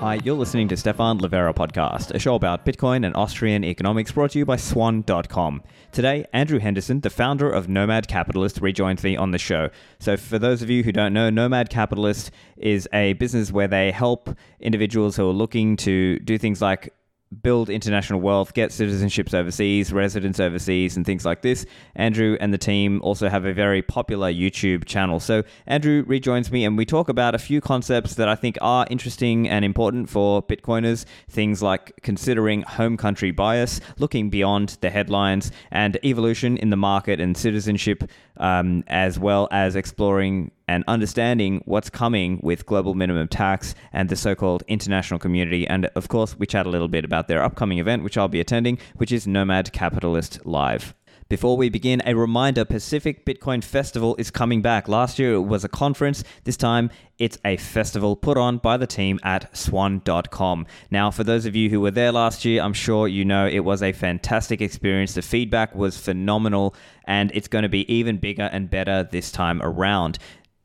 Hi, you're listening to Stephan Livera podcast, a show about Bitcoin and Austrian economics brought to you by Swan.com. Today, Andrew Henderson, the founder of Nomad Capitalist, rejoins me on the show. So, for those of you who don't know, Nomad Capitalist is a business where they help individuals who are looking to do things like build international wealth, get citizenships overseas, residence overseas, and things like this. Andrew and the team also have a very popular YouTube channel. So, Andrew rejoins me, and we talk about a few concepts that I think are interesting and important for Bitcoiners. Things like considering home country bias, looking beyond the headlines, and evolution in the market and citizenship, um, as well as exploring and understanding what's coming with global minimum tax and the so called international community. And of course, we chat a little bit about their upcoming event, which I'll be attending, which is Nomad Capitalist Live. Before we begin, a reminder Pacific Bitcoin Festival is coming back. Last year it was a conference. This time it's a festival put on by the team at swan.com. Now, for those of you who were there last year, I'm sure you know it was a fantastic experience. The feedback was phenomenal, and it's going to be even bigger and better this time around.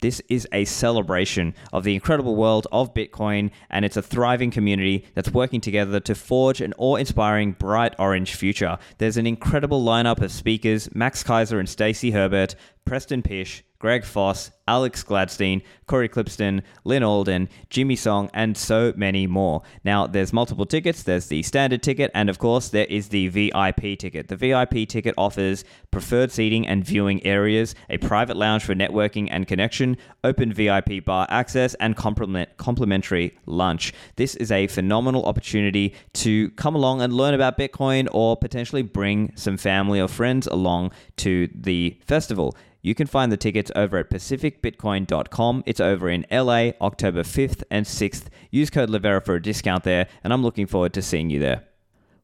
This is a celebration of the incredible world of Bitcoin, and it's a thriving community that's working together to forge an awe inspiring bright orange future. There's an incredible lineup of speakers Max Keiser and Stacy Herbert, Preston Pysh, Greg Foss, Alex Gladstein, Cory Klippsten, Lyn Alden, Jimmy Song, and so many more. Now, there's multiple tickets. There's the standard ticket, and of course, there is the VIP ticket. The VIP ticket offers preferred seating and viewing areas, a private lounge for networking and connection, open VIP bar access, and complimentary lunch. This is a phenomenal opportunity to come along and learn about Bitcoin or potentially bring some family or friends along to the festival. You can find the tickets over at pacificbitcoin.com. It's over in LA, October 5th and 6th. Use code Livera for a discount there, and I'm looking forward to seeing you there.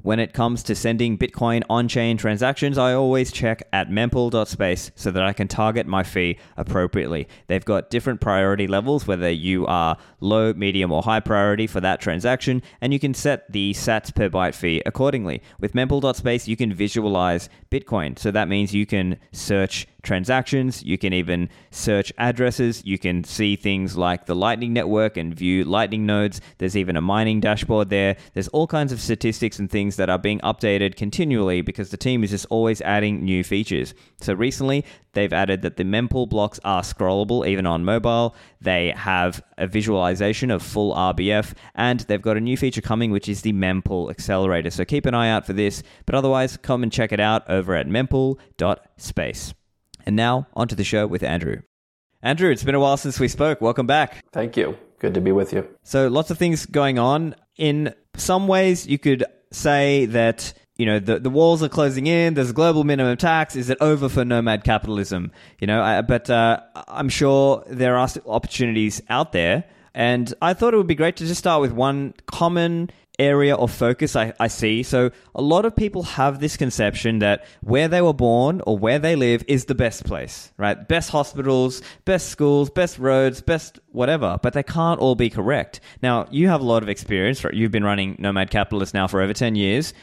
When it comes to sending Bitcoin on chain transactions, I always check at mempool.space so that I can target my fee appropriately. They've got different priority levels, whether you are low, medium, or high priority for that transaction, and you can set the sats per byte fee accordingly. With mempool.space, you can visualize Bitcoin. So that means you can search transactions. You can even search addresses. You can see things like the Lightning Network and view Lightning nodes. There's even a mining dashboard there. There's all kinds of statistics and things that are being updated continually because the team is just always adding new features. So recently, they've added that the mempool blocks are scrollable even on mobile. They have a visualization of full RBF, and they've got a new feature coming, which is the mempool accelerator. So keep an eye out for this. But otherwise, come and check it out over at mempool.space. And now, onto the show with Andrew. Andrew, it's been a while since we spoke. Welcome back. Thank you. Good to be with you. So, lots of things going on. In some ways, you could say that you know the the walls are closing in. There's a global minimum tax. Is it over for nomad capitalism? You know, I, but uh, I'm sure there are opportunities out there. And I thought it would be great to just start with one common area of focus I, I see. So a lot of people have this conception that where they were born or where they live is the best place, right? Best hospitals, best schools, best roads, best whatever, but they can't all be correct. Now, you have a lot of experience, right? You've been running Nomad Capitalist now for over 10 years.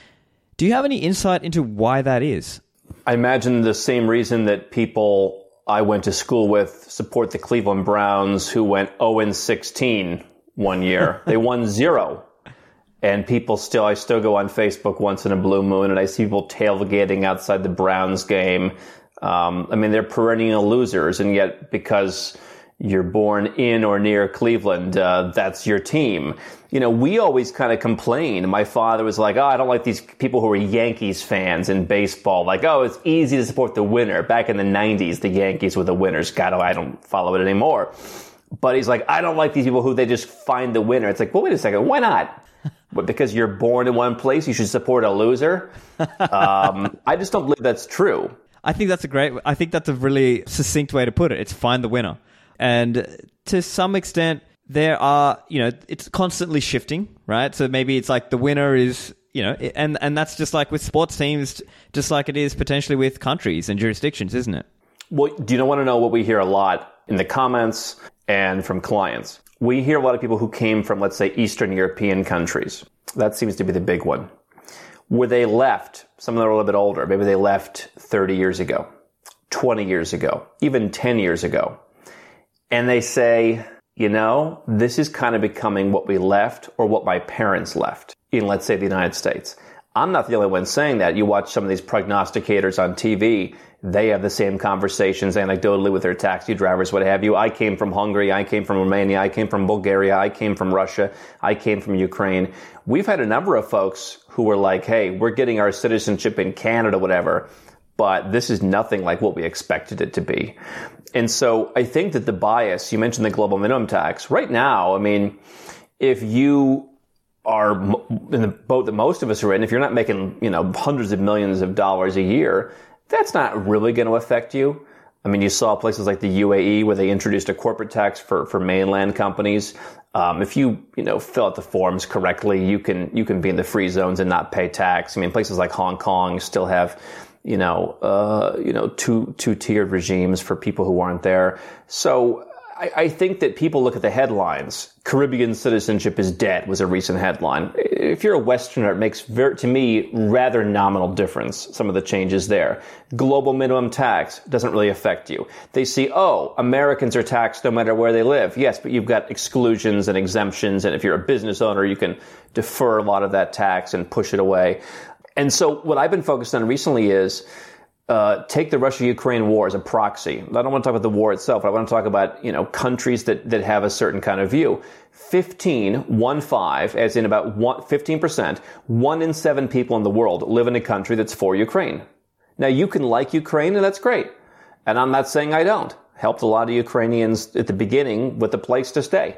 Do you have any insight into why that is? I imagine the same reason that people I went to school with support the Cleveland Browns who went 0 16 one year. they won zero and people still I still go on Facebook once in a blue moon and I see people tailgating outside the Browns game. Um, I mean, they're perennial losers, and yet because you're born in or near Cleveland, uh, that's your team. You know, we always kind of complain. My father was like, "Oh, I don't like these people who are Yankees fans in baseball. Like, oh, it's easy to support the winner." Back in the '90s, the Yankees were the winners. God, I don't follow it anymore. But he's like, I don't like these people who they just find the winner. It's like, well, wait a second, why not? But because you're born in one place, you should support a loser. Um, I just don't believe that's true. I think that's a great. I think that's a really succinct way to put it. It's find the winner, and to some extent, there are you know it's constantly shifting, right? So maybe it's like the winner is you know, and and that's just like with sports teams, just like it is potentially with countries and jurisdictions, isn't it? Well, do you want to know what we hear a lot in the comments and from clients? We hear a lot of people who came from, let's say, Eastern European countries. That seems to be the big one. Where they left, some of them are a little bit older, maybe they left 30 years ago, 20 years ago, even 10 years ago. And they say, you know, this is kind of becoming what we left or what my parents left in, let's say, the United States. I'm not the only one saying that. You watch some of these prognosticators on TV, they have the same conversations anecdotally with their taxi drivers, what have you. I came from Hungary, I came from Romania, I came from Bulgaria, I came from Russia, I came from Ukraine. We've had a number of folks who were like, hey, we're getting our citizenship in Canada, whatever, but this is nothing like what we expected it to be. And so I think that the bias, you mentioned the global minimum tax, right now, I mean, if you are in the boat that most of us are in, if you're not making, you know, hundreds of millions of dollars a year, that's not really going to affect you. I mean, you saw places like the UAE where they introduced a corporate tax for, for mainland companies. Um, if you, you know, fill out the forms correctly, you can, you can be in the free zones and not pay tax. I mean, places like Hong Kong still have, you know, uh, you know, two, two tiered regimes for people who aren't there. So I, I, think that people look at the headlines. Caribbean citizenship is dead was a recent headline. If you're a Westerner, it makes to me rather nominal difference. Some of the changes there. Global minimum tax doesn't really affect you. They see, oh, Americans are taxed no matter where they live. Yes, but you've got exclusions and exemptions, and if you're a business owner, you can defer a lot of that tax and push it away. And so, what I've been focused on recently is uh, take the Russia-Ukraine war as a proxy. I don't want to talk about the war itself. I want to talk about you know countries that that have a certain kind of view. 15, one five, as in about one, 15%, one in seven people in the world live in a country that's for Ukraine. Now you can like Ukraine and that's great. And I'm not saying I don't. Helped a lot of Ukrainians at the beginning with a place to stay.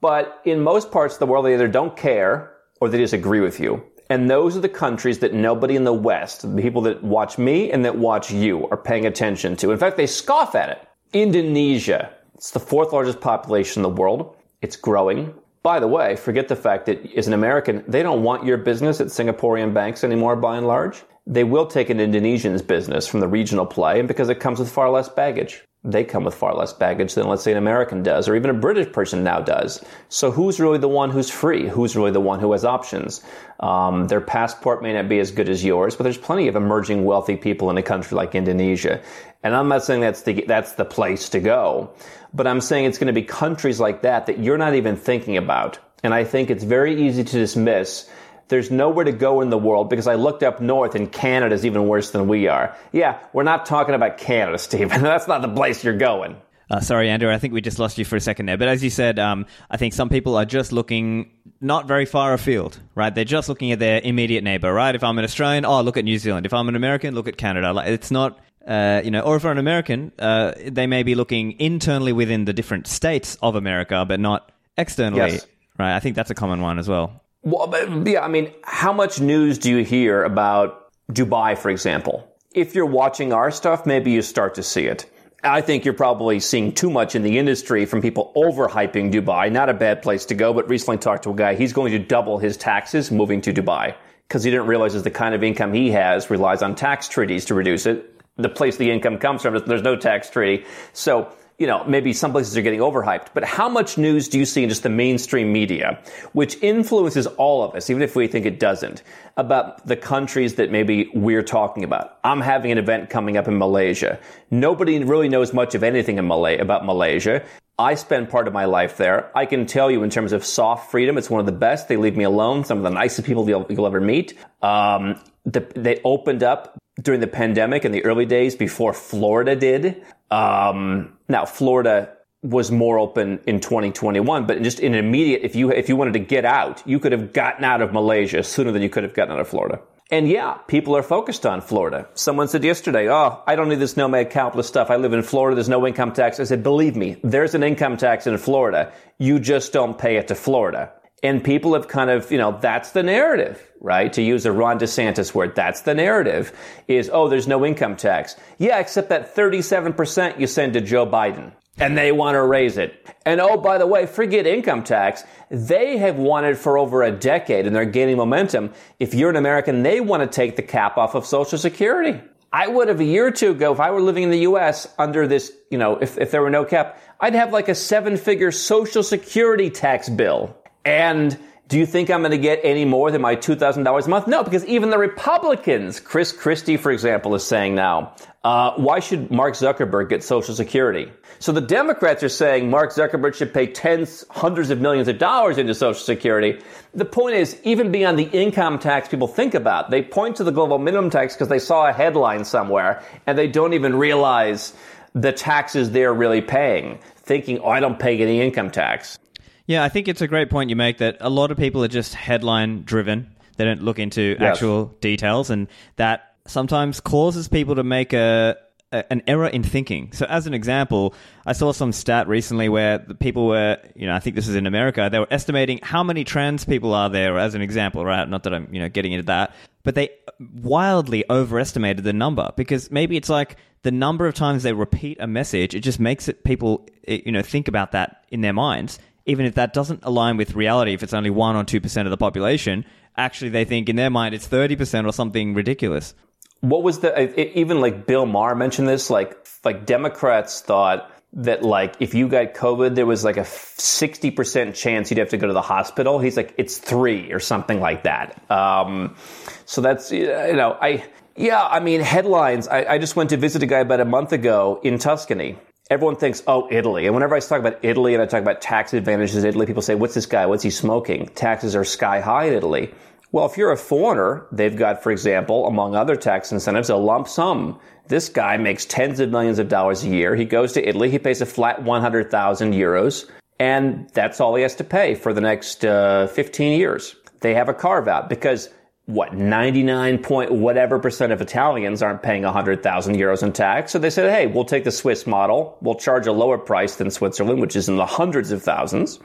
But in most parts of the world, they either don't care or they disagree with you. And those are the countries that nobody in the West, the people that watch me and that watch you, are paying attention to. In fact, they scoff at it. Indonesia. It's the fourth largest population in the world. It's growing. By the way, forget the fact that as an American, they don't want your business at Singaporean banks anymore by and large. They will take an Indonesian's business from the regional play and because it comes with far less baggage they come with far less baggage than, let's say, an American does, or even a British person now does. So who's really the one who's free? Who's really the one who has options? Um, their passport may not be as good as yours, but there's plenty of emerging wealthy people in a country like Indonesia. And I'm not saying that's the, that's the place to go, but I'm saying it's going to be countries like that that you're not even thinking about. And I think it's very easy to dismiss there's nowhere to go in the world because I looked up north and Canada's even worse than we are. Yeah, we're not talking about Canada, Stephen. That's not the place you're going. Uh, sorry, Andrew, I think we just lost you for a second there. But as you said, um, I think some people are just looking not very far afield, right? They're just looking at their immediate neighbor, right? If I'm an Australian, oh, look at New Zealand. If I'm an American, look at Canada. Like, it's not, uh, you know, or if I'm an American, uh, they may be looking internally within the different states of America, but not externally, yes. right? I think that's a common one as well. Well, yeah, I mean, how much news do you hear about Dubai, for example? If you're watching our stuff, maybe you start to see it. I think you're probably seeing too much in the industry from people overhyping Dubai. Not a bad place to go, but recently talked to a guy. He's going to double his taxes moving to Dubai because he didn't realize the kind of income he has relies on tax treaties to reduce it. The place the income comes from, there's no tax treaty. So you know, maybe some places are getting overhyped, but how much news do you see in just the mainstream media, which influences all of us, even if we think it doesn't, about the countries that maybe we're talking about? I'm having an event coming up in Malaysia. Nobody really knows much of anything in Malay- about Malaysia. I spend part of my life there. I can tell you in terms of soft freedom, it's one of the best. They leave me alone. Some of the nicest people you'll, you'll ever meet. Um, the, they opened up during the pandemic in the early days before Florida did. Um, now Florida was more open in 2021, but just in immediate, if you if you wanted to get out, you could have gotten out of Malaysia sooner than you could have gotten out of Florida. And yeah, people are focused on Florida. Someone said yesterday, "Oh, I don't need this nomad capitalist stuff. I live in Florida. There's no income tax." I said, "Believe me, there's an income tax in Florida. You just don't pay it to Florida." And people have kind of, you know, that's the narrative, right? To use a Ron DeSantis word, that's the narrative is, oh, there's no income tax. Yeah, except that 37% you send to Joe Biden and they want to raise it. And oh, by the way, forget income tax. They have wanted for over a decade and they're gaining momentum. If you're an American, they want to take the cap off of Social Security. I would have a year or two ago, if I were living in the US under this, you know, if, if there were no cap, I'd have like a seven figure Social Security tax bill. And Do you think I'm going to get any more than my $2,000 a month? No, because even the Republicans, Chris Christie, for example, is saying now, uh, why should Mark Zuckerberg get Social Security? So the Democrats are saying Mark Zuckerberg should pay tens, hundreds of millions of dollars into Social Security. The point is, even beyond the income tax people think about, they point to the global minimum tax because they saw a headline somewhere and they don't even realize the taxes they're really paying, thinking, oh, I don't pay any income tax. Yeah, I think it's a great point you make that a lot of people are just headline driven. They don't look into yes. actual details, and that sometimes causes people to make a, a, an error in thinking. So, as an example, I saw some stat recently where the people were, you know, I think this is in America, they were estimating how many trans people are there, as an example, right? Not that I'm, you know, getting into that, but they wildly overestimated the number because maybe it's like the number of times they repeat a message, it just makes it people, you know, think about that in their minds even if that doesn't align with reality, if it's only 1 or 2% of the population, actually they think in their mind it's 30% or something ridiculous. What was the, even like Bill Maher mentioned this, like, like Democrats thought that like if you got COVID, there was like a 60% chance you'd have to go to the hospital. He's like, it's three or something like that. Um, so that's, you know, I, yeah, I mean, headlines. I, I just went to visit a guy about a month ago in Tuscany everyone thinks, oh, Italy. And whenever I talk about Italy and I talk about tax advantages in Italy, people say, what's this guy? What's he smoking? Taxes are sky high in Italy. Well, if you're a foreigner, they've got, for example, among other tax incentives, a lump sum. This guy makes tens of millions of dollars a year. He goes to Italy. He pays a flat 100,000 euros. And that's all he has to pay for the next uh, 15 years. They have a carve out because what 99 point whatever percent of Italians aren't paying 100,000 euros in tax. So they said, "Hey, we'll take the Swiss model. We'll charge a lower price than Switzerland, which is in the hundreds of thousands."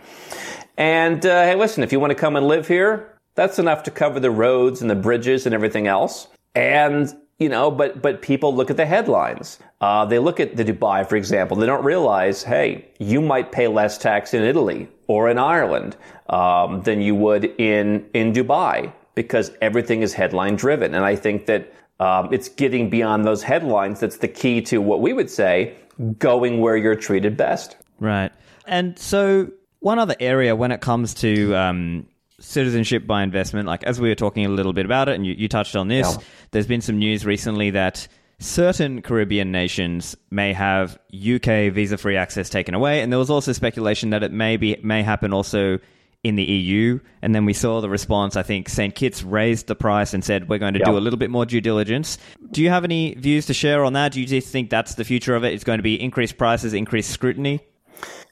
And uh, hey, listen, if you want to come and live here, that's enough to cover the roads and the bridges and everything else. And you know, but but people look at the headlines. Uh, they look at the Dubai, for example. They don't realize, hey, you might pay less tax in Italy or in Ireland um, than you would in in Dubai because everything is headline driven. And I think that um, it's getting beyond those headlines that's the key to what we would say going where you're treated best. Right. And so, one other area when it comes to um, citizenship by investment, like as we were talking a little bit about it, and you, you touched on this, yeah. there's been some news recently that certain Caribbean nations may have UK visa free access taken away. And there was also speculation that it may be may happen also in the EU. And then we saw the response. I think St. Kitts raised the price and said, we're going to yep. do a little bit more due diligence. Do you have any views to share on that? Do you just think that's the future of it? It's going to be increased prices, increased scrutiny?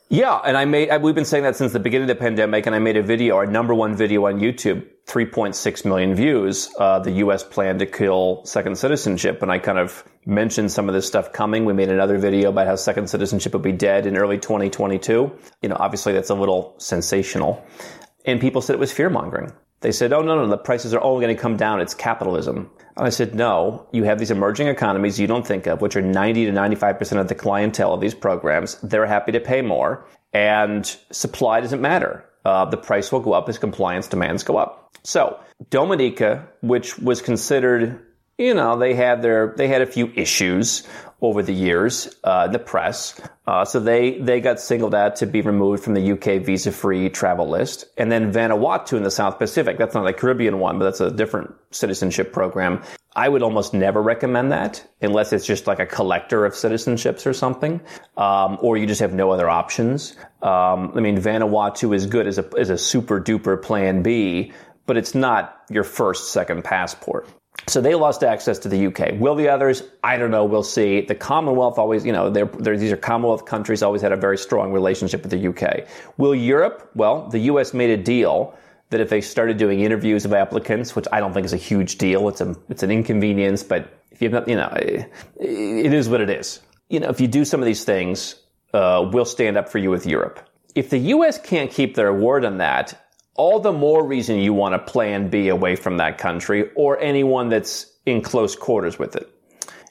Yeah, and I made we've been saying that since the beginning of the pandemic, and I made a video, our number one video on YouTube, 3.6 million views. Uh, the U.S. plan to kill second citizenship, and I kind of mentioned some of this stuff coming. We made another video about how second citizenship would be dead in early 2022. You know, obviously that's a little sensational, and people said it was fear mongering. They said, "Oh no, no, the prices are only going to come down. It's capitalism." And I said, no, you have these emerging economies you don't think of, which are 90 to 95% of the clientele of these programs. They're happy to pay more and supply doesn't matter. Uh, the price will go up as compliance demands go up. So Dominica, which was considered, you know, they had their, they had a few issues over the years, uh, in the press. Uh, so they, they got singled out to be removed from the UK visa free travel list. And then Vanuatu in the South Pacific. That's not a Caribbean one, but that's a different citizenship program. I would almost never recommend that unless it's just like a collector of citizenships or something, um, or you just have no other options. Um, I mean, Vanuatu is good as a, as a super duper plan B, but it's not your first, second passport. So they lost access to the UK. Will the others? I don't know. We'll see. The Commonwealth always, you know, they're, they're, these are Commonwealth countries, always had a very strong relationship with the UK. Will Europe? Well, the US made a deal that if they started doing interviews of applicants, which I don't think is a huge deal, it's a it's an inconvenience, but if you have, not, you know, it, it is what it is. You know, if you do some of these things, uh, we'll stand up for you with Europe. If the U.S. can't keep their word on that, all the more reason you want to plan B away from that country or anyone that's in close quarters with it.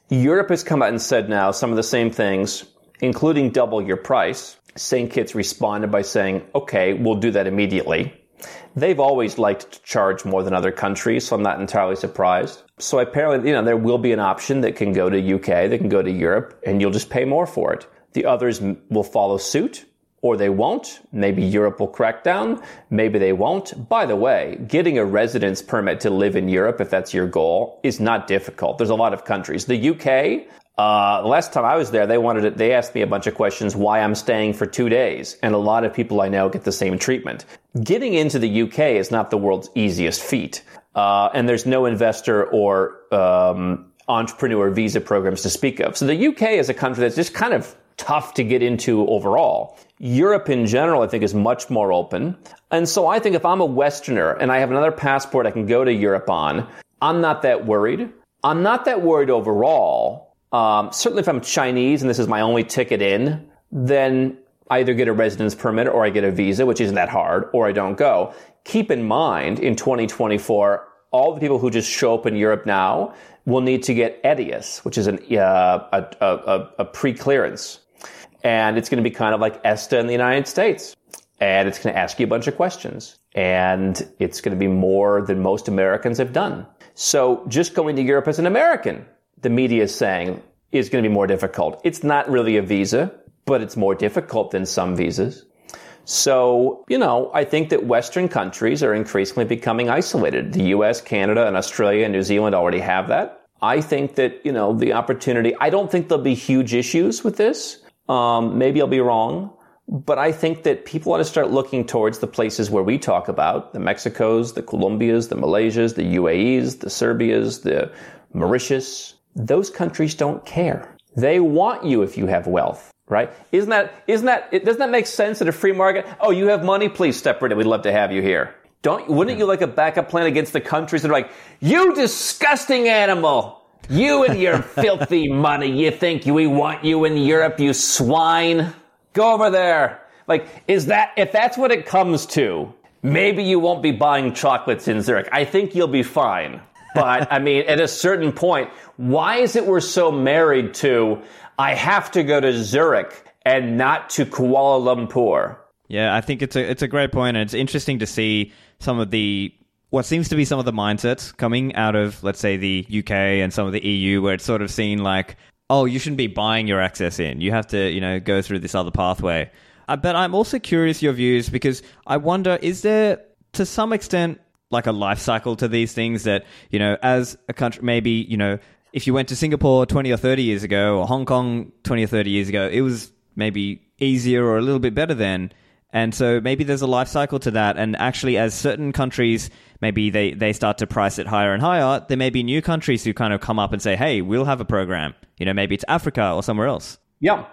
Europe has come out and said now some of the same things, including double your price. St. Kitts responded by saying, okay, we'll do that immediately. They've always liked to charge more than other countries, so I'm not entirely surprised. So apparently, you know, there will be an option that can go to UK, that can go to Europe, and you'll just pay more for it. The others will follow suit, or they won't. Maybe Europe will crack down. Maybe they won't. By the way, getting a residence permit to live in Europe, if that's your goal, is not difficult. There's a lot of countries. The UK, uh, last time I was there, they wanted it, they asked me a bunch of questions why I'm staying for two days. And a lot of people I know get the same treatment. Getting into the UK is not the world's easiest feat. Uh, and there's no investor or um, entrepreneur visa programs to speak of. So the UK is a country that's just kind of tough to get into overall. Europe in general, I think, is much more open. And so I think if I'm a Westerner and I have another passport I can go to Europe on, I'm not that worried. I'm not that worried overall. Um, certainly if I'm Chinese and this is my only ticket in, then I either get a residence permit or I get a visa, which isn't that hard, or I don't go. Keep in mind in 2024, all the people who just show up in Europe now will need to get ETIAS, which is an, uh, a, a, a pre-clearance and it's going to be kind of like ESTA in the United States. And it's going to ask you a bunch of questions. And it's going to be more than most Americans have done. So just going to Europe as an American, the media is saying, is going to be more difficult. It's not really a visa, but it's more difficult than some visas. So, you know, I think that Western countries are increasingly becoming isolated. The US, Canada, and Australia and New Zealand already have that. I think that, you know, the opportunity, I don't think there'll be huge issues with this. Um, maybe I'll be wrong, but I think that people want to start looking towards the places where we talk about the Mexicos, the Colombias, the Malaysias, the UAEs, the Serbias, the Mauritius. Those countries don't care. They want you if you have wealth, right? Isn't that, isn't that, it, doesn't that make sense in a free market? Oh, you have money? Please step right in. We'd love to have you here. Don't, wouldn't you like a backup plan against the countries that are like, you disgusting animal? You and your filthy money. You think we want you in Europe, you swine? Go over there. Like, is that, if that's what it comes to, maybe you won't be buying chocolates in Zurich. I think you'll be fine. But I mean, at a certain point, why is it we're so married to, I have to go to Zurich and not to Kuala Lumpur? Yeah, I think it's a it's a great point, and it's interesting to see some of the what seems to be some of the mindsets coming out of, let's say, the UK and some of the EU, where it's sort of seen like, oh, you shouldn't be buying your access in. You have to, you know, go through this other pathway. Uh, but I'm also curious your views because I wonder, is there to some extent like a life cycle to these things that, you know, as a country, maybe, you know, if you went to Singapore 20 or 30 years ago or Hong Kong 20 or 30 years ago, it was maybe easier or a little bit better then. And so maybe there's a life cycle to that. And actually, as certain countries maybe they, they start to price it higher and higher, there may be new countries who kind of come up and say, hey, we'll have a program. You know, maybe it's Africa or somewhere else. Yeah.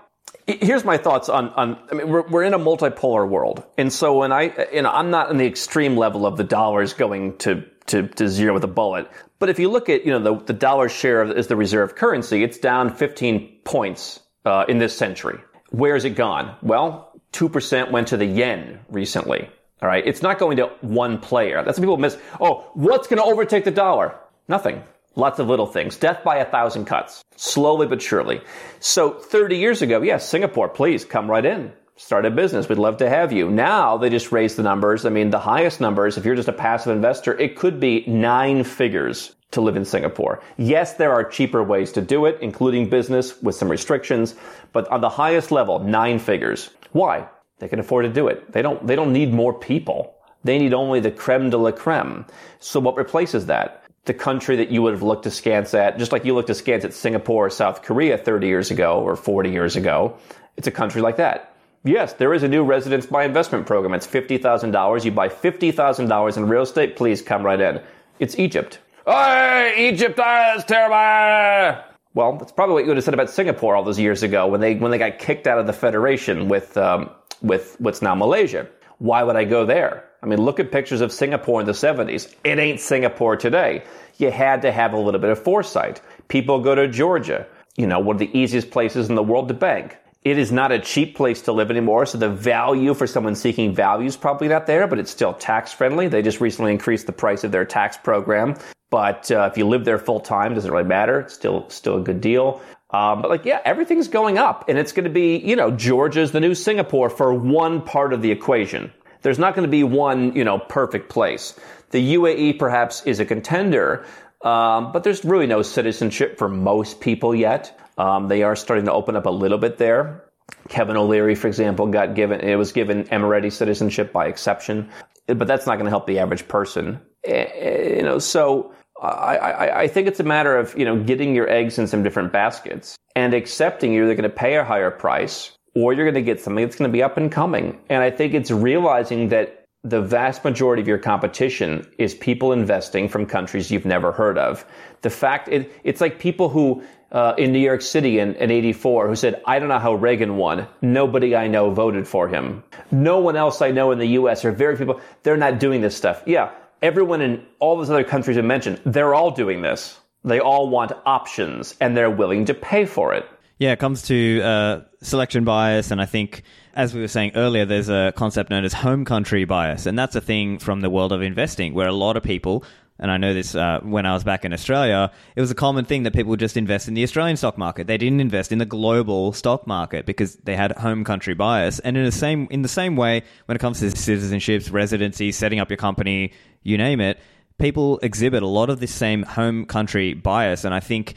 Here's my thoughts on, on I mean, we're, we're in a multipolar world. And so when I, you know, I'm not in the extreme level of the dollars going to, to, to zero with a bullet. But if you look at, you know, the, the dollar share is the reserve currency, it's down 15 points uh, in this century. Where has it gone? Well, 2% went to the yen recently. All right. It's not going to one player. That's what people miss. Oh, what's going to overtake the dollar? Nothing. Lots of little things. Death by a thousand cuts. Slowly but surely. So 30 years ago, yes, Singapore, please come right in. Start a business. We'd love to have you. Now they just raised the numbers. I mean, the highest numbers, if you're just a passive investor, it could be nine figures to live in Singapore. Yes, there are cheaper ways to do it, including business with some restrictions, but on the highest level, nine figures. Why? They can afford to do it. They don't, they don't need more people. They need only the creme de la creme. So what replaces that? The country that you would have looked askance at, just like you looked askance at Singapore or South Korea 30 years ago or 40 years ago. It's a country like that. Yes, there is a new residence by investment program. It's $50,000. You buy $50,000 in real estate. Please come right in. It's Egypt. Oh, Egypt ah, is terrible. Well, that's probably what you would have said about Singapore all those years ago when they when they got kicked out of the federation with um, with what's now Malaysia. Why would I go there? I mean, look at pictures of Singapore in the 70s. It ain't Singapore today. You had to have a little bit of foresight. People go to Georgia, you know, one of the easiest places in the world to bank. It is not a cheap place to live anymore, so the value for someone seeking value is probably not there, but it's still tax friendly. They just recently increased the price of their tax program. But uh, if you live there full time, doesn't really matter. It's still still a good deal. Um, but like, yeah, everything's going up, and it's going to be, you know, Georgia's the new Singapore for one part of the equation. There's not going to be one, you know, perfect place. The UAE perhaps is a contender, um, but there's really no citizenship for most people yet. Um, they are starting to open up a little bit there. Kevin O'Leary, for example, got given it was given Emirati citizenship by exception, but that's not going to help the average person. You know, so I, I, I think it's a matter of you know getting your eggs in some different baskets and accepting you're either going to pay a higher price or you're going to get something that's going to be up and coming. And I think it's realizing that the vast majority of your competition is people investing from countries you've never heard of. The fact it, it's like people who uh, in New York City in, in 84 who said, I don't know how Reagan won. Nobody I know voted for him. No one else I know in the U.S. or very people, they're not doing this stuff. Yeah, everyone in all those other countries I mentioned, they're all doing this. They all want options and they're willing to pay for it. Yeah, it comes to uh, selection bias, and I think, as we were saying earlier, there's a concept known as home country bias, and that's a thing from the world of investing where a lot of people and I know this uh, when I was back in Australia, it was a common thing that people just invest in the Australian stock market. They didn't invest in the global stock market because they had home country bias. And in the same in the same way, when it comes to citizenships, residency, setting up your company, you name it, people exhibit a lot of this same home country bias. And I think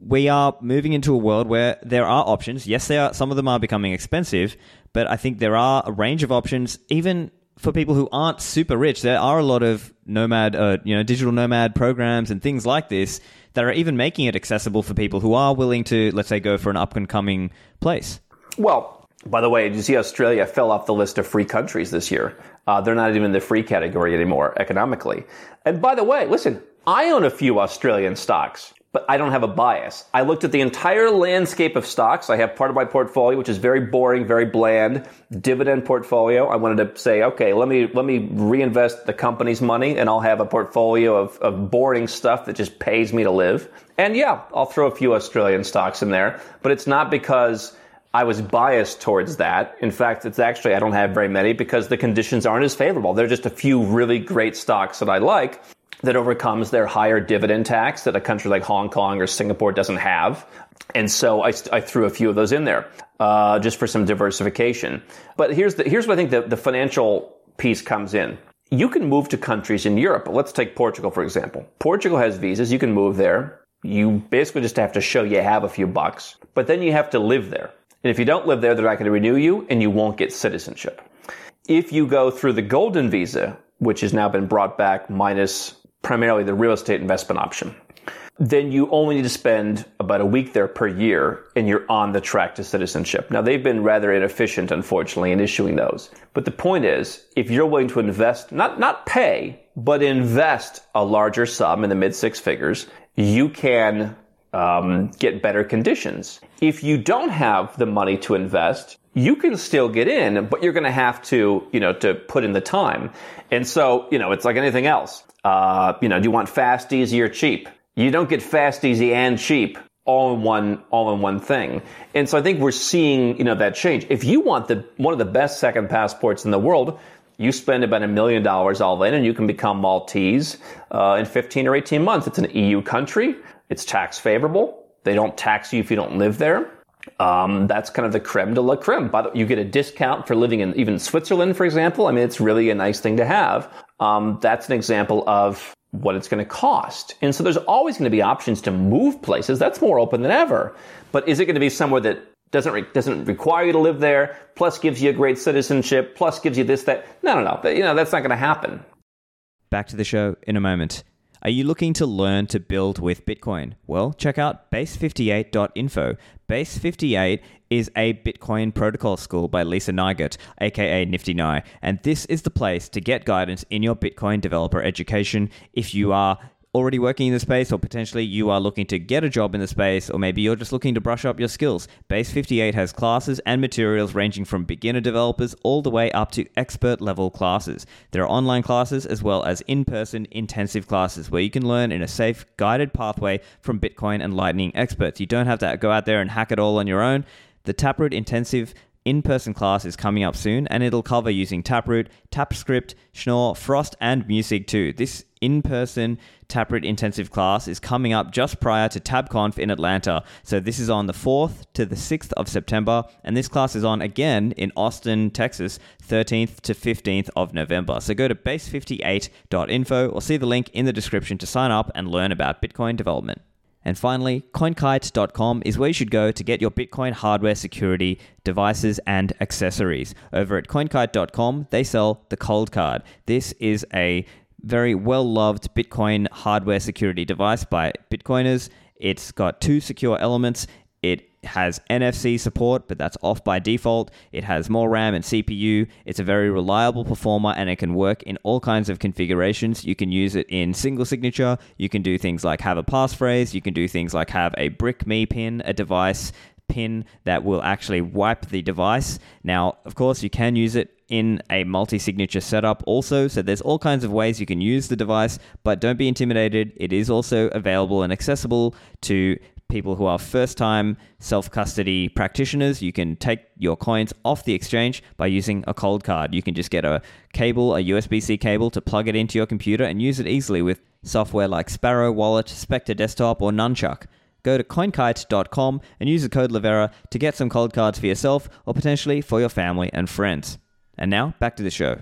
we are moving into a world where there are options. Yes, they are. Some of them are becoming expensive, but I think there are a range of options, even for people who aren't super rich, there are a lot of nomad, uh, you know, digital nomad programs and things like this that are even making it accessible for people who are willing to, let's say, go for an up and coming place. Well, by the way, did you see Australia fell off the list of free countries this year? Uh, they're not even in the free category anymore economically. And by the way, listen, I own a few Australian stocks but I don't have a bias. I looked at the entire landscape of stocks. I have part of my portfolio, which is very boring, very bland, dividend portfolio. I wanted to say, okay, let me, let me reinvest the company's money and I'll have a portfolio of, of boring stuff that just pays me to live. And yeah, I'll throw a few Australian stocks in there, but it's not because I was biased towards that. In fact, it's actually, I don't have very many because the conditions aren't as favorable. There are just a few really great stocks that I like that overcomes their higher dividend tax that a country like Hong Kong or Singapore doesn't have. And so I, I threw a few of those in there uh, just for some diversification. But here's the, here's what I think the, the financial piece comes in. You can move to countries in Europe. Let's take Portugal, for example. Portugal has visas. You can move there. You basically just have to show you have a few bucks, but then you have to live there. And if you don't live there, they're not going to renew you and you won't get citizenship. If you go through the golden visa, which has now been brought back minus primarily the real estate investment option, then you only need to spend about a week there per year and you're on the track to citizenship. Now they've been rather inefficient, unfortunately, in issuing those. But the point is, if you're willing to invest, not, not pay, but invest a larger sum in the mid six figures, you can um, get better conditions. If you don't have the money to invest, you can still get in, but you're going to have to, you know, to put in the time. And so, you know, it's like anything else. Uh, you know, do you want fast, easy, or cheap? You don't get fast, easy, and cheap all in one all in one thing. And so I think we're seeing, you know, that change. If you want the one of the best second passports in the world, you spend about a million dollars all in and you can become Maltese uh, in 15 or 18 months. It's an EU country. It's tax favorable. They don't tax you if you don't live there. Um, that's kind of the creme de la creme. But you get a discount for living in even Switzerland, for example. I mean, it's really a nice thing to have. Um, that's an example of what it's going to cost. And so there's always going to be options to move places. That's more open than ever. But is it going to be somewhere that doesn't re- doesn't require you to live there, plus gives you a great citizenship, plus gives you this that? No, no, no. You know that's not going to happen. Back to the show in a moment. Are you looking to learn to build with Bitcoin? Well, check out base58.info. Base58 is a Bitcoin protocol school by Lisa Neigut, aka niftynei, and this is the place to get guidance in your Bitcoin developer education if you are already working in the space, or potentially you are looking to get a job in the space, or maybe you're just looking to brush up your skills. Base 58 has classes and materials ranging from beginner developers all the way up to expert level classes. There are online classes as well as in person intensive classes where you can learn in a safe, guided pathway from Bitcoin and Lightning experts. You don't have to go out there and hack it all on your own. The Taproot Intensive in person class is coming up soon, and it'll cover using Taproot, TapScript, Schnorr, Frost, and MuSig2. This in person Taproot intensive class is coming up just prior to TabConf in Atlanta. So this is on the 4th to the 6th of September, and this class is on again in Austin, Texas, 13th to 15th of November. So go to base58.info or see the link in the description to sign up and learn about Bitcoin development. And finally, coinkite.com is where you should go to get your Bitcoin hardware security devices and accessories. Over at coinkite.com, they sell the Coldcard. This is a very well loved Bitcoin hardware security device by Bitcoiners. It's got two secure elements. It has NFC support, but that's off by default. It has more RAM and CPU. It's a very reliable performer and it can work in all kinds of configurations. You can use it in single signature. You can do things like have a passphrase. You can do things like have a brick me pin, a device pin that will actually wipe the device. Now, of course, you can use it in a multi signature setup also. So there's all kinds of ways you can use the device, but don't be intimidated. It is also available and accessible to people who are first time self custody practitioners. You can take your coins off the exchange by using a Coldcard. You can just get a cable, a USB C cable to plug it into your computer and use it easily with software like Sparrow Wallet, Specter Desktop, or Nunchuk. Go to coinkite.com and use the code Livera to get some Coldcards for yourself or potentially for your family and friends. And now, back to the show.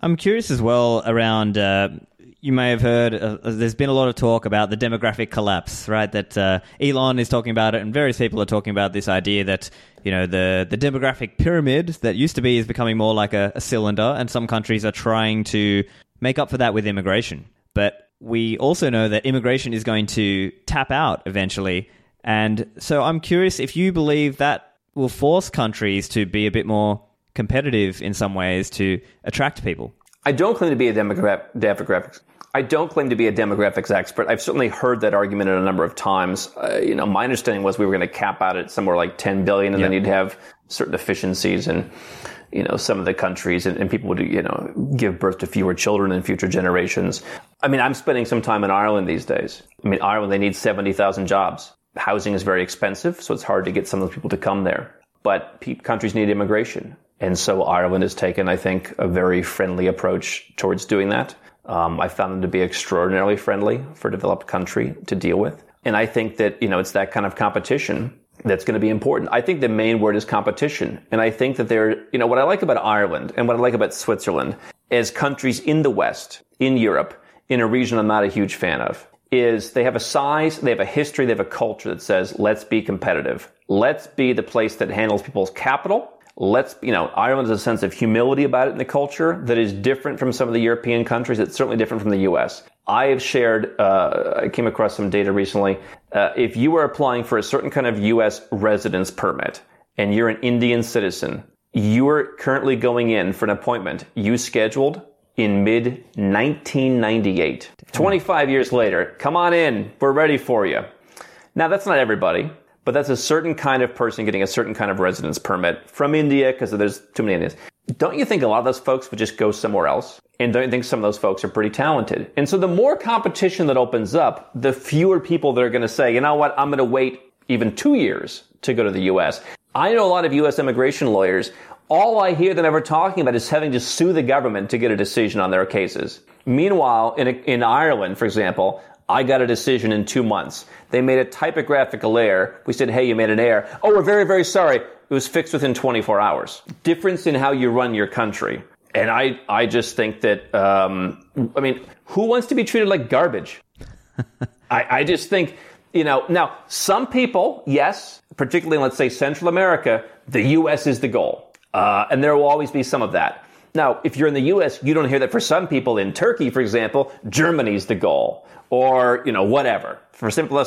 I'm curious as well around uh, you may have heard uh, there's been a lot of talk about the demographic collapse, right? That uh, Elon is talking about it, and various people are talking about this idea that you know the the demographic pyramid that used to be is becoming more like a, a cylinder, and some countries are trying to make up for that with immigration. But we also know that immigration is going to tap out eventually, and so I'm curious if you believe that will force countries to be a bit more competitive in some ways to attract people. I don't claim to be a demographics I don't claim to be a demographics expert. I've certainly heard that argument a number of times. Uh, you know, my understanding was we were going to cap out at somewhere like 10 billion, and then you'd have certain efficiencies and you know some of the countries, and, and, people would you know give birth to fewer children in future generations. I mean, I'm spending some time in Ireland these days. I mean, Ireland they need 70,000 jobs. Housing is very expensive, so it's hard to get some of those people to come there. But pe- countries need immigration. And so Ireland has taken, I think, a very friendly approach towards doing that. Um, I found them to be extraordinarily friendly for a developed country to deal with. And I think that, you know, it's that kind of competition that's going to be important. I think the main word is competition. And I think that there, you know, what I like about Ireland and what I like about Switzerland as countries in the West, in Europe, in a region I'm not a huge fan of, is they have a size, they have a history, they have a culture that says, let's be competitive. Let's be the place that handles people's capital let's, you know, Ireland has a sense of humility about it in the culture that is different from some of the European countries. It's certainly different from the U.S. I have shared, uh, I came across some data recently. Uh, if you are applying for a certain kind of U.S. residence permit and you're an Indian citizen, you are currently going in for an appointment you scheduled in mid 1998. 25 years later, come on in, we're ready for you. Now, that's not everybody but that's a certain kind of person getting a certain kind of residence permit from India because there's too many Indians. Don't you think a lot of those folks would just go somewhere else? And don't you think some of those folks are pretty talented? And so the more competition that opens up, the fewer people that are going to say, you know what, I'm going to wait even two years to go to the U.S. I know a lot of U.S. immigration lawyers. All I hear them ever talking about is having to sue the government to get a decision on their cases. Meanwhile, in, in Ireland, for example, I got a decision in two months. They made a typographical error. We said, hey, you made an error. Oh, we're very, very sorry. It was fixed within 24 hours. Difference in how you run your country. And I, I just think that, um, I mean, who wants to be treated like garbage? I, I just think, you know, now some people, yes, particularly in, let's say, Central America, the U.S. is the goal. Uh, and there will always be some of that. Now, if you're in the U.S., you don't hear that for some people in Turkey, for example, Germany's the goal or, you know, whatever. For simple,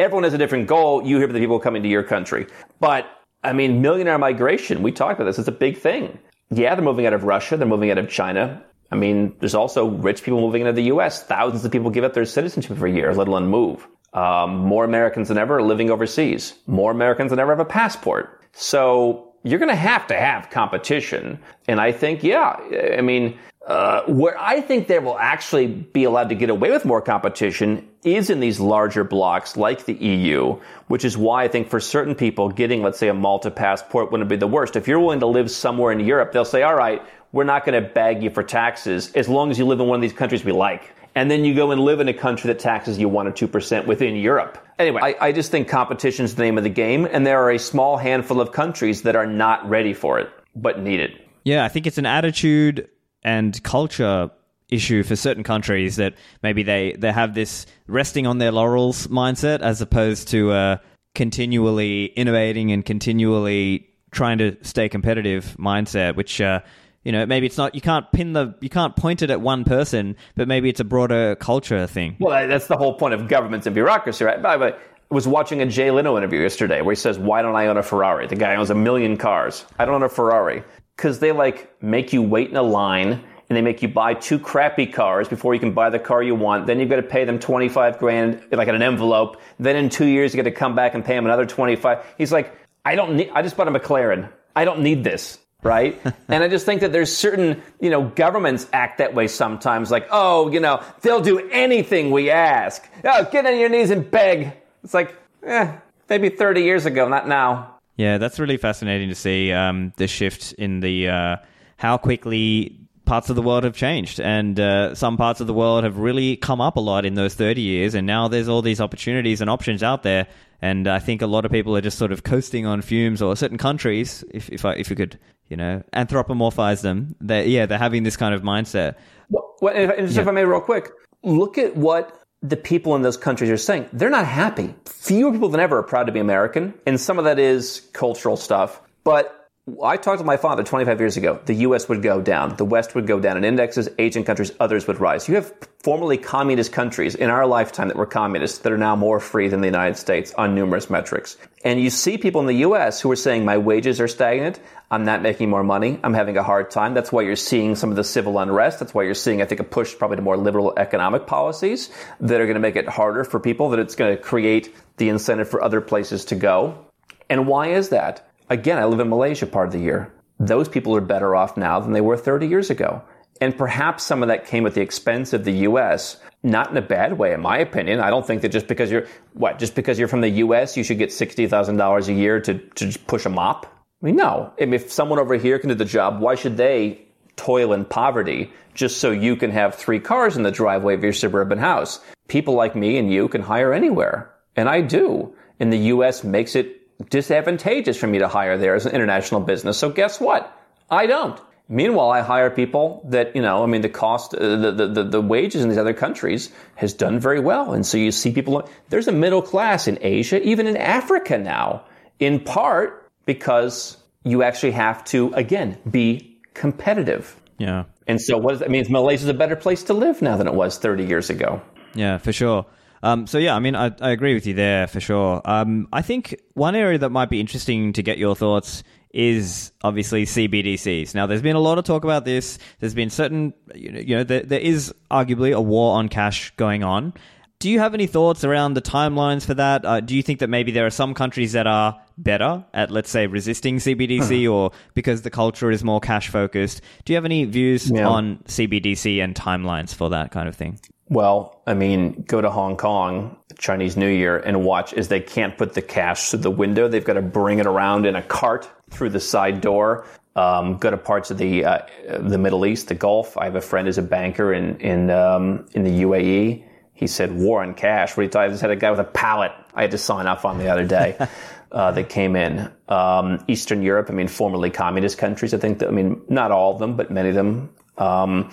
everyone has a different goal. You hear the people coming to your country. But, I mean, millionaire migration, we talked about this, it's a big thing. Yeah, they're moving out of Russia, they're moving out of China. I mean, there's also rich people moving into the U.S. Thousands of people give up their citizenship every year, let alone move. Um, more Americans than ever are living overseas. More Americans than ever have a passport. So you're going to have to have competition. And I think, yeah, I mean, uh, where I think they will actually be allowed to get away with more competition is in these larger blocks like the EU, which is why I think for certain people getting, let's say, a Malta passport wouldn't be the worst. If you're willing to live somewhere in Europe, they'll say, all right, we're not going to bag you for taxes as long as you live in one of these countries we like. And then you go and live in a country that taxes you 1 or 2% within Europe. Anyway, I, I just think competition is the name of the game, and there are a small handful of countries that are not ready for it, but need it. Yeah, I think it's an attitude and culture issue for certain countries that maybe they, they have this resting on their laurels mindset as opposed to uh, continually innovating and continually trying to stay competitive mindset, which uh, you know maybe it's not you can't pin the you can't point it at one person, but maybe it's a broader culture thing. Well, that's the whole point of governments and bureaucracy, right? By the way, I was watching a Jay Leno interview yesterday where he says, "Why don't I own a Ferrari?" The guy owns a million cars. I don't own a Ferrari because they like make you wait in a line and they make you buy two crappy cars before you can buy the car you want. Then you've got to pay them 25 grand, like in an envelope. Then in two years, you got to come back and pay them another 25. He's like, I don't need, I just bought a McLaren. I don't need this. Right. and I just think that there's certain, you know, governments act that way sometimes. Like, oh, you know, they'll do anything we ask. Oh, get on your knees and beg. It's like, eh, maybe 30 years ago, not now. Yeah, that's really fascinating to see um, the shift in the uh, how quickly parts of the world have changed, and uh, some parts of the world have really come up a lot in those 30 years, and now there's all these opportunities and options out there. And I think a lot of people are just sort of coasting on fumes, or certain countries, if if I, if you could, you know, anthropomorphize them, they yeah, they're having this kind of mindset. Well, just yeah. if I may, real quick, look at what the people in those countries are saying. They're not happy. Fewer people than ever are proud to be American, and some of that is cultural stuff, but I talked to my father 25 years ago. The U.S. would go down. The West would go down in indexes. Asian countries, others would rise. You have formerly communist countries in our lifetime that were communists that are now more free than the United States on numerous metrics. And you see people in the U.S. who are saying, my wages are stagnant. I'm not making more money. I'm having a hard time. That's why you're seeing some of the civil unrest. That's why you're seeing, I think, a push probably to more liberal economic policies that are going to make it harder for people, that it's going to create the incentive for other places to go. And why is that? Again, I live in Malaysia part of the year. Those people are better off now than they were 30 years ago. And perhaps some of that came at the expense of the US, not in a bad way, in my opinion. I don't think that just because you're, what, just because you're from the US, you should get $60,000 a year to, to push a mop? I mean, no. If someone over here can do the job, why should they toil in poverty just so you can have three cars in the driveway of your suburban house? People like me and you can hire anywhere. And I do. And the US makes it disadvantageous for me to hire there as an international business. So guess what? I don't. Meanwhile, I hire people that, you know, I mean, the cost, uh, the, the, the, wages in these other countries has done very well. And so you see people, there's a middle class in Asia, even in Africa now, in part because you actually have to, again, be competitive. Yeah. And so what does that mean? Malaysia's a better place to live now than it was 30 years ago. Yeah, for sure. Um, so yeah, I mean, I, I agree with you there for sure. Um, I think one area that might be interesting to get your thoughts is obviously CBDCs. Now, there's been a lot of talk about this. There's been certain, you know, you know there, there is arguably a war on cash going on. Do you have any thoughts around the timelines for that? Uh, do you think that maybe there are some countries that are better at, let's say, resisting CBDC hmm. or because the culture is more cash focused? Do you have any views yeah. on CBDC and timelines for that kind of thing? Well, I mean, go to Hong Kong, Chinese New Year, and watch as they can't put the cash through the window. They've got to bring it around in a cart through the side door. Um, go to parts of the uh, the Middle East, the Gulf. I have a friend who's a banker in in um, in the UAE. He said war on cash. What I just had a guy with a pallet. I had to sign off on the other day. uh, that came in. Um, Eastern Europe, I mean, formerly communist countries. I think that, I mean, not all of them, but many of them. Um,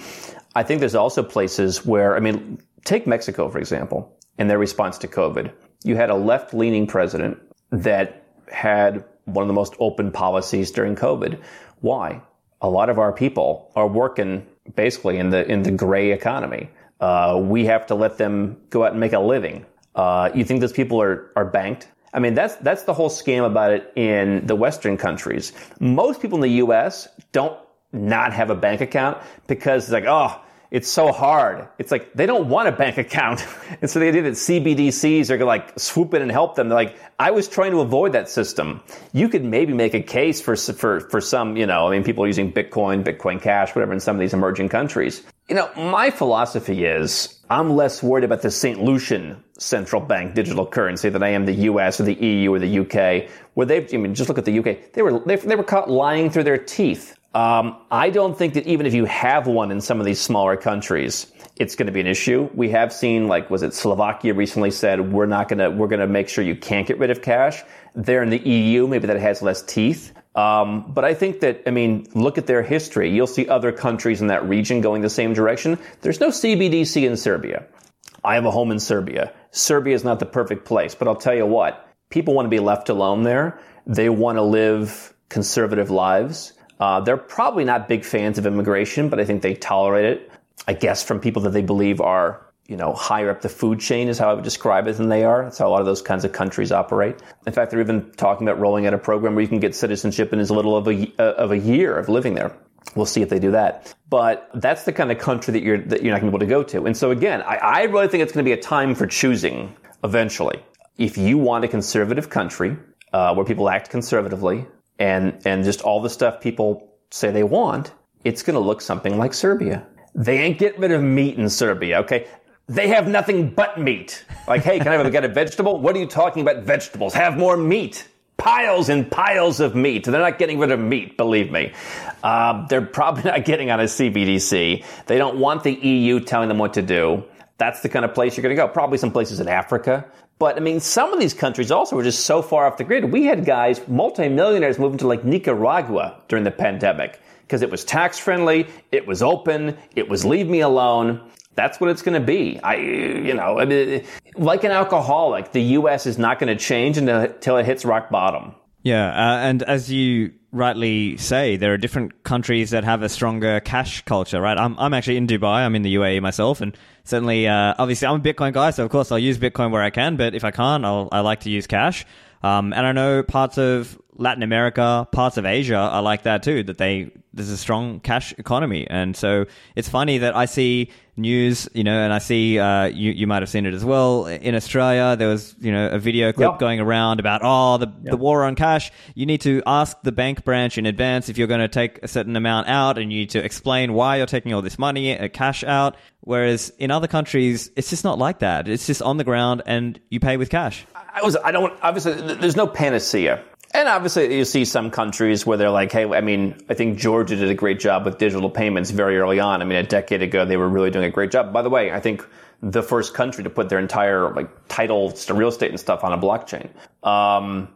I think there's also places where, I mean, take Mexico, for example, and their response to COVID. You had a left leaning president that had one of the most open policies during COVID. Why? A lot of our people are working basically in the, in the gray economy. Uh, we have to let them go out and make a living. Uh, you think those people are, are banked? I mean, that's, that's the whole scam about it in the Western countries. Most people in the U.S. don't not have a bank account because it's like, oh, it's so hard. It's like they don't want a bank account. and so the idea that CBDCs are going to like swoop in and help them, they're like, I was trying to avoid that system. You could maybe make a case for, for, for some, you know, I mean, people are using Bitcoin, Bitcoin Cash, whatever in some of these emerging countries. You know, my philosophy is I'm less worried about the St. Lucian central bank digital currency than I am the US or the EU or the UK, where they've, I mean, just look at the UK. They were, they, they were caught lying through their teeth um, I don't think that even if you have one in some of these smaller countries, it's going to be an issue. We have seen, like, was it Slovakia recently said, we're not going to, we're going to make sure you can't get rid of cash. There in the EU, maybe that has less teeth. Um, but I think that, I mean, look at their history. You'll see other countries in that region going the same direction. There's no CBDC in Serbia. I have a home in Serbia. Serbia is not the perfect place, but I'll tell you what, people want to be left alone there. They want to live conservative lives. Uh, they're probably not big fans of immigration, but I think they tolerate it. I guess from people that they believe are you know, higher up the food chain is how I would describe it than they are. That's how a lot of those kinds of countries operate. In fact, they're even talking about rolling out a program where you can get citizenship in as little of a, uh, of a year of living there. We'll see if they do that. But that's the kind of country that you're, that you're not going to be able to go to. And so again, I, I really think it's going to be a time for choosing eventually. If you want a conservative country, uh, where people act conservatively and, and just all the stuff people say they want, it's going to look something like Serbia. They ain't getting rid of meat in Serbia, okay? They have nothing but meat. Like, hey, can I have a, get a vegetable? What are you talking about vegetables? Have more meat. Piles and piles of meat. They're not getting rid of meat, believe me. Uh, they're probably not getting on a CBDC. They don't want the EU telling them what to do. That's the kind of place you're going to go. Probably some places in Africa. But I mean, some of these countries also were just so far off the grid. We had guys, multimillionaires, moving to like Nicaragua during the pandemic because it was tax friendly, it was open, it was leave me alone that's what it's going to be. I, you know, I mean, like an alcoholic, the U.S. is not going to change until it hits rock bottom. Yeah, uh, and as you rightly say, there are different countries that have a stronger cash culture, right? I'm, I'm actually in Dubai. I'm in the UAE myself, and certainly, uh, obviously, I'm a Bitcoin guy, so of course I'll use Bitcoin where I can. But if I can't, I'll, I like to use cash. Um, and I know parts of Latin America, parts of Asia are like that too. That they there's a strong cash economy, and so it's funny that I see news, you know, and I see uh, you you might have seen it as well in Australia. There was you know a video clip yep. going around about oh the yep. the war on cash. You need to ask the bank branch in advance if you're going to take a certain amount out, and you need to explain why you're taking all this money, uh, cash out. Whereas in other countries, it's just not like that. It's just on the ground, and you pay with cash. I was I don't obviously there's no panacea and obviously, you see some countries where they're like, hey, I mean, I think Georgia did a great job with digital payments very early on. I mean, a decade ago, they were really doing a great job. By the way, I think the first country to put their entire like title to real estate and stuff on a blockchain. Um,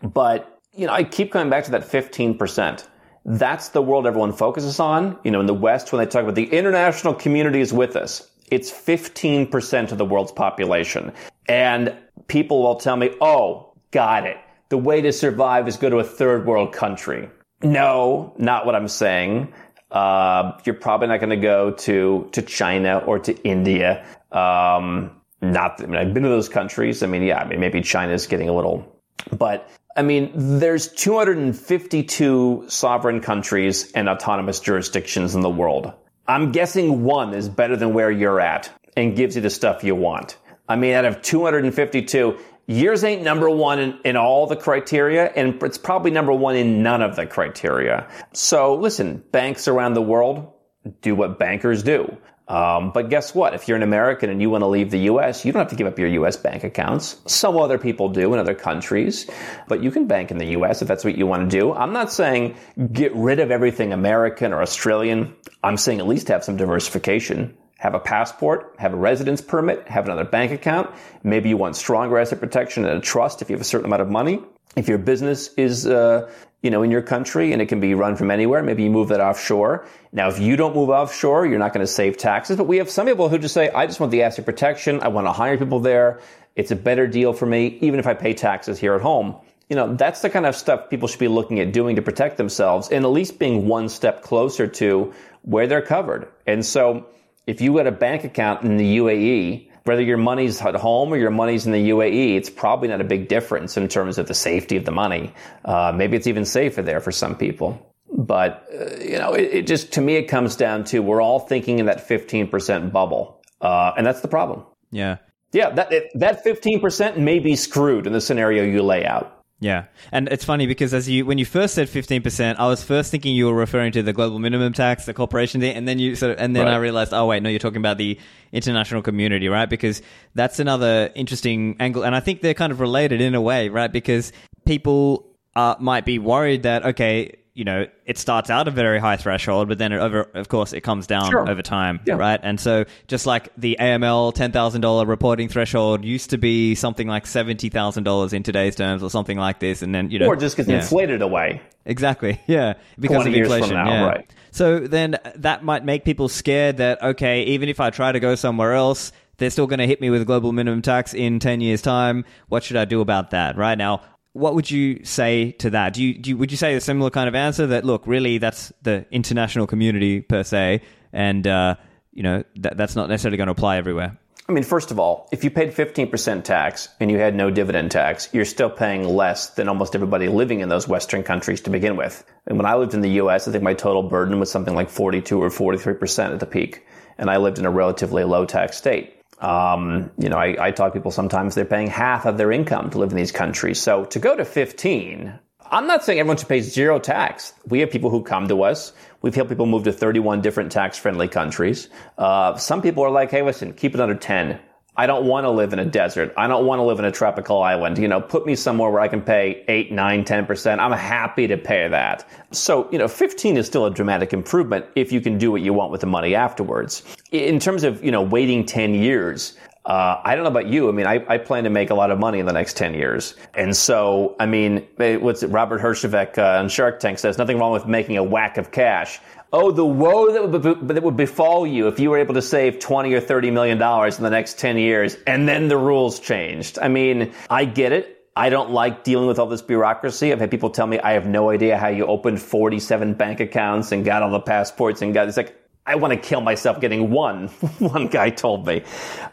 but, you know, I keep coming back to that 15%. That's the world everyone focuses on. You know, in the West, when they talk about the international community is with us, it's 15% of the world's population. And people will tell me, oh, got it the way to survive is go to a third world country. No, not what I'm saying. Uh, you're probably not going to go to to China or to India. Um, not, I mean, I've been to those countries. I mean, yeah, I mean, maybe China's getting a little, but I mean, there's 252 sovereign countries and autonomous jurisdictions in the world. I'm guessing one is better than where you're at and gives you the stuff you want. I mean, out of 252, Yours ain't number one in, in, all the criteria, and it's probably number one in none of the criteria. So listen, banks around the world do what bankers do. Um, but guess what? If you're an American and you want to leave the U.S., you don't have to give up your U.S. bank accounts. Some other people do in other countries, but you can bank in the U.S. if that's what you want to do. I'm not saying get rid of everything American or Australian. I'm saying at least have some diversification have a passport, have a residence permit, have another bank account. Maybe you want stronger asset protection and a trust if you have a certain amount of money. If your business is, uh, you know, in your country and it can be run from anywhere, maybe you move that offshore. Now, if you don't move offshore, you're not going to save taxes. But we have some people who just say, I just want the asset protection. I want to hire people there. It's a better deal for me, even if I pay taxes here at home. You know, that's the kind of stuff people should be looking at doing to protect themselves and at least being one step closer to where they're covered. And so, if you had a bank account in the UAE, whether your money's at home or your money's in the UAE, it's probably not a big difference in terms of the safety of the money. Uh, maybe it's even safer there for some people. But, uh, you know, it, it, just, to me, it comes down to we're all thinking in that 15% bubble. Uh, and that's the problem. Yeah. Yeah, that, it, that 15% may be screwed in the scenario you lay out. Yeah, and it's funny because as you when you first said fifteen percent, I was first thinking you were referring to the global minimum tax, the corporation thing, and then you sort of, and then right. I realized, oh wait, no, you're talking about the international community, right? Because that's another interesting angle, and I think they're kind of related in a way, right? Because people uh, might be worried that okay, you know, it starts out a very high threshold, but then it over, of course, it comes down Sure. over time, Yeah. right? And so, just like the AML ten thousand dollar reporting threshold used to be something like seventy thousand dollars in today's terms, or something like this, and then you know, Or just gets yeah. inflated away. Exactly. Yeah. Because 20 of inflation. now, yeah. right. So then that might make people scared that okay, even if I try to go somewhere else, they're still going to hit me with global minimum tax in 10 years time. What should I do about that? Right now, what would you say to that? Do you, do you would you say a similar kind of answer that look, really that's the international community per se and uh, you know, that, that's not necessarily going to apply everywhere. I mean, first of all, if you paid 15% tax and you had no dividend tax, you're still paying less than almost everybody living in those Western countries to begin with. And when I lived in the US, I think my total burden was something like 42 or 43% at the peak. And I lived in a relatively low tax state. Um, you know, I, I talk to people sometimes they're paying half of their income to live in these countries. So to go to 15, I'm not saying everyone should pay zero tax. We have people who come to us. We've helped people move to 31 different tax friendly countries. Uh, some people are like, hey, listen, keep it under 10. I don't want to live in a desert. I don't want to live in a tropical island. You know, put me somewhere where I can pay 8, 9, 10%. I'm happy to pay that. So, you know, 15 is still a dramatic improvement if you can do what you want with the money afterwards. In terms of, you know, waiting 10 years, uh, I don't know about you. I mean, I, I, plan to make a lot of money in the next 10 years. And so, I mean, what's it, Robert Herjavec uh, on Shark Tank says, nothing wrong with making a whack of cash. Oh, the woe that would, be, that would befall you if you were able to save 20 or 30 million dollars in the next 10 years and then the rules changed. I mean, I get it. I don't like dealing with all this bureaucracy. I've had people tell me I have no idea how you opened 47 bank accounts and got all the passports and got, it's like, I want to kill myself getting one. one guy told me.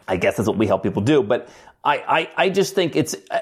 I guess that's what we help people do. But I, I, I just think it's, uh,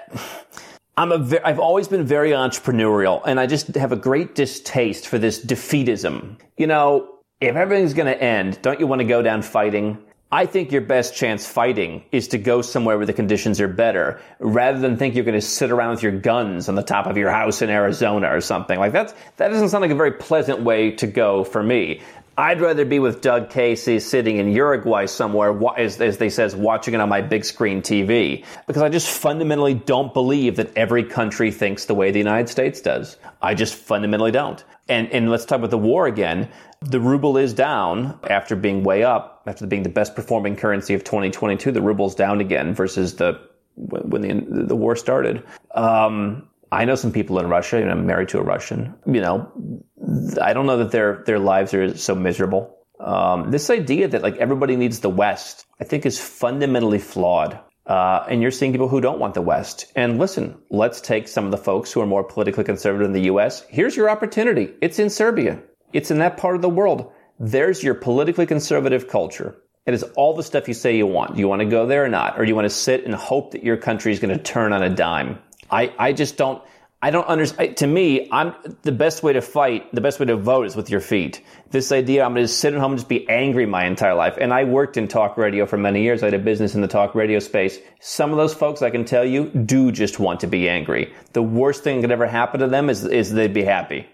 I'm a ve- I've always been very entrepreneurial and I just have a great distaste for this defeatism. You know, if everything's going to end, don't you want to go down fighting? I think your best chance fighting is to go somewhere where the conditions are better rather than think you're going to sit around with your guns on the top of your house in Arizona or something. Like that's, that doesn't sound like a very pleasant way to go for me. I'd rather be with Doug Casey sitting in Uruguay somewhere, as, as they says, watching it on my big screen TV, because I just fundamentally don't believe that every country thinks the way the United States does. I just fundamentally don't. And, and let's talk about the war again. The ruble is down after being way up, after being the best performing currency of 2022. The ruble's down again versus the when the the war started. Um, I know some people in Russia, and I'm married to a Russian. You know, I don't know that their their lives are so miserable. Um, this idea that like everybody needs the West, I think, is fundamentally flawed. Uh, and you're seeing people who don't want the West. And listen, let's take some of the folks who are more politically conservative in the U.S. Here's your opportunity. It's in Serbia. It's in that part of the world. There's your politically conservative culture. It is all the stuff you say you want. Do you want to go there or not? Or do you want to sit and hope that your country is going to turn on a dime? I, I just don't. I don't understand. To me, I'm the best way to fight, the best way to vote is with your feet. This idea, I'm going to sit at home and just be angry my entire life. And I worked in talk radio for many years. I had a business in the talk radio space. Some of those folks, I can tell you, do just want to be angry. The worst thing that could ever happen to them is, is they'd be happy.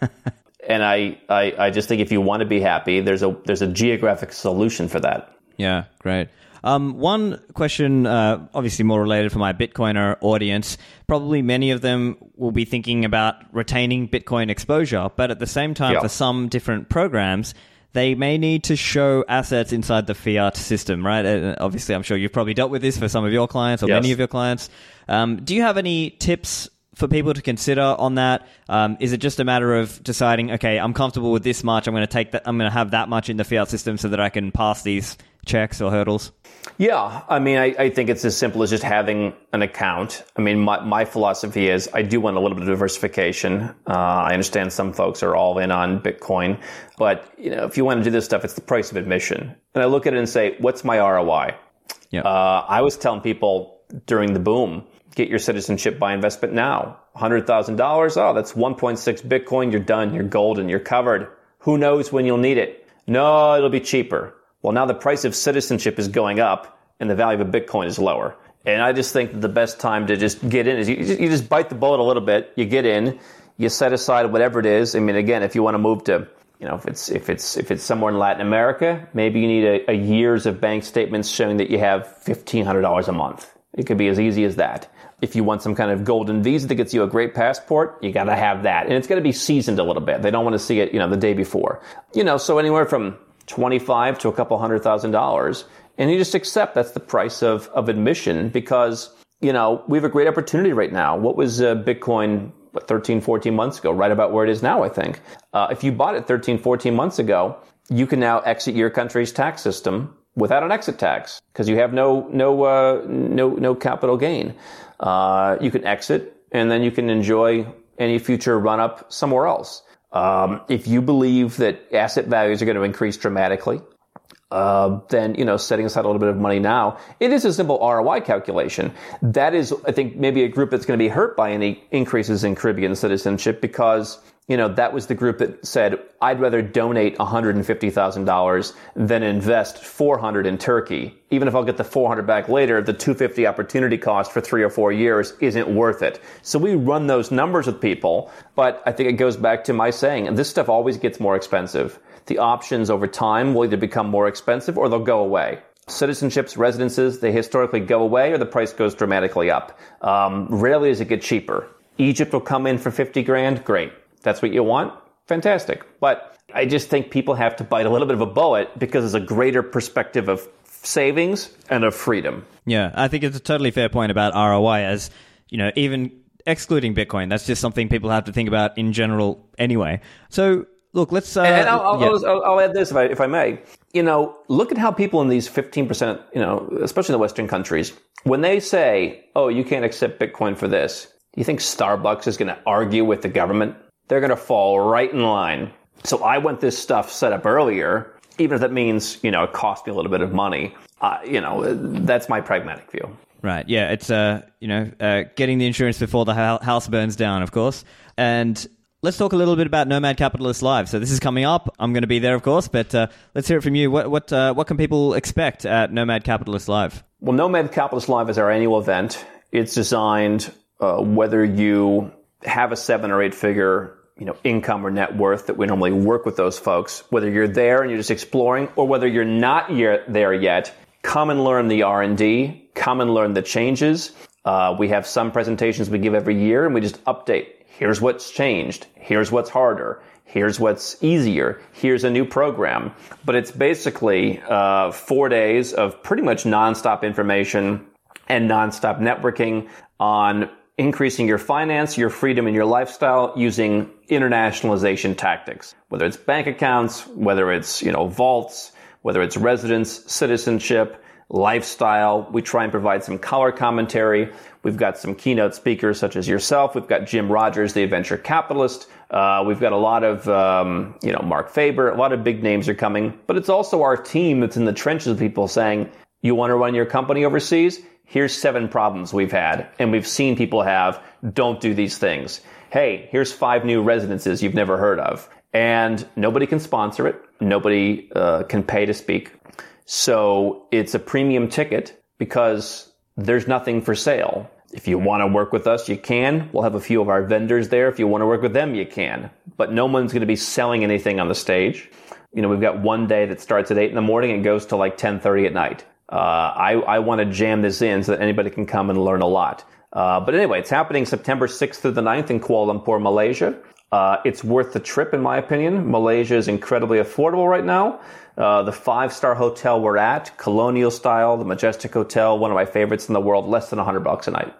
and I, I, I just think if you want to be happy, there's a, there's a geographic solution for that. Yeah, great. Um, one question, uh, obviously more related for my Bitcoiner audience. Probably many of them will be thinking about retaining Bitcoin exposure, but at the same time, Yeah. for some different programs, they may need to show assets inside the fiat system, right? Uh, obviously, I'm sure you've probably dealt with this for some of your clients or Yes. many of your clients. Um, do you have any tips for people to consider on that? Um, is it just a matter of deciding, okay, I'm comfortable with this much, I'm going to take that, I'm going to have that much in the fiat system so that I can pass these checks or hurdles? Yeah, I mean, I, I think it's as simple as just having an account. I mean, my, my philosophy is I do want a little bit of diversification. Uh, I understand some folks are all in on Bitcoin, but you know, if you want to do this stuff, it's the price of admission. And I look at it and say, what's my ROI? Yeah. Uh, I was telling people during the boom, get your citizenship by investment now. $100,000. Oh, that's 1.6 Bitcoin. You're done. You're golden. You're covered. Who knows when you'll need it? No, it'll be cheaper. Well, now the price of citizenship is going up and the value of a Bitcoin is lower. And I just think that the best time to just get in is you, you just bite the bullet a little bit. You get in, you set aside whatever it is. I mean, again, if you want to move to, you know, if it's if it's if it's somewhere in Latin America, maybe you need a, a years of bank statements showing that you have fifteen hundred dollars a month. It could be as easy as that. If you want some kind of golden visa that gets you a great passport, you got to have that. And it's going to be seasoned a little bit. They don't want to see it, you know, the day before. You know, so anywhere from 25 to a couple hundred thousand dollars. And you just accept that's the price of, of admission because, you know, we have a great opportunity right now. What was uh, Bitcoin what, 13, 14 months ago, right about where it is now, I think. Uh, if you bought it 13, 14 months ago, you can now exit your country's tax system without an exit tax because you have no no uh, no no capital gain. Uh, you can exit and then you can enjoy any future run up somewhere else. Um, if you believe that asset values are going to increase dramatically, uh, then you know setting aside a little bit of money now. It is a simple ROI calculation. That is, I think, maybe a group that's going to be hurt by any increases in Caribbean citizenship because you know, that was the group that said, I'd rather donate $150,000 than invest 400 in Turkey. Even if I'll get the 400 back later, the 250 opportunity cost for three or four years isn't worth it. So we run those numbers with people, but I think it goes back to my saying, this stuff always gets more expensive. The options over time will either become more expensive or they'll go away citizenships, residences, they historically go away or the price goes dramatically up. Um, rarely does it get cheaper. Egypt will come in for 50 grand, great that's what you want, fantastic. But I just think people have to bite a little bit of a bullet because there's a greater perspective of savings and of freedom. Yeah, I think it's a totally fair point about ROI as, you know, even excluding Bitcoin, that's just something people have to think about in general anyway. So, look, let's. Uh, and I'll, I'll, yeah. I'll, I'll, add this if I, if I may. You know, look at how people in these 15%, you know, especially in the Western countries, when they say, oh, you can't accept Bitcoin for this, do you think Starbucks is going to argue with the government? They're going to fall right in line. So I want this stuff set up earlier, even if that means, you know, it cost me a little bit of money. Uh, you know, that's my pragmatic view. Right. Yeah. It's, uh, you know, uh, getting the insurance before the house burns down, of course. And let's talk a little bit about Nomad Capitalist Live. So this is coming up. I'm going to be there, of course, but uh, let's hear it from you. What what uh, what can people expect at Nomad Capitalist Live? Well, Nomad Capitalist Live is our annual event. It's designed uh, whether you have a seven or eight figure you know, income or net worth that we normally work with those folks. Whether you're there and you're just exploring, or whether you're not yet there yet, come and learn the R and D. Come and learn the changes. Uh, we have some presentations we give every year, and we just update. Here's what's changed. Here's what's harder. Here's what's easier. Here's a new program. But it's basically uh, four days of pretty much nonstop information and nonstop networking on increasing your finance, your freedom, and your lifestyle using internationalization tactics. Whether it's bank accounts, whether it's, you know, vaults, whether it's residence, citizenship, lifestyle. We try and provide some color commentary. We've got some keynote speakers such as yourself. We've got Jim Rogers, the venture capitalist. Uh, we've got a lot of, um, you know, Marc Faber. A lot of big names are coming, but it's also our team that's in the trenches of people saying, you want to run your company overseas? Here's seven problems we've had and we've seen people have. Don't do these things. Hey, here's five new residences you've never heard of. And nobody can sponsor it. Nobody uh, can pay to speak. So it's a premium ticket because there's nothing for sale. If you want to work with us, you can. We'll have a few of our vendors there. If you want to work with them, you can. But no one's going to be selling anything on the stage. You know, we've got one day that starts at eight in the morning and goes to like 1030 at night. Uh, I, I want to jam this in so that anybody can come and learn a lot. Uh, but anyway, it's happening September 6th through the 9th in Kuala Lumpur, Malaysia. Uh, it's worth the trip, in my opinion. Malaysia is incredibly affordable right now. Uh, the five star hotel we're at, colonial style, the Majestic Hotel, one of my favorites in the world, less than 100 bucks a night.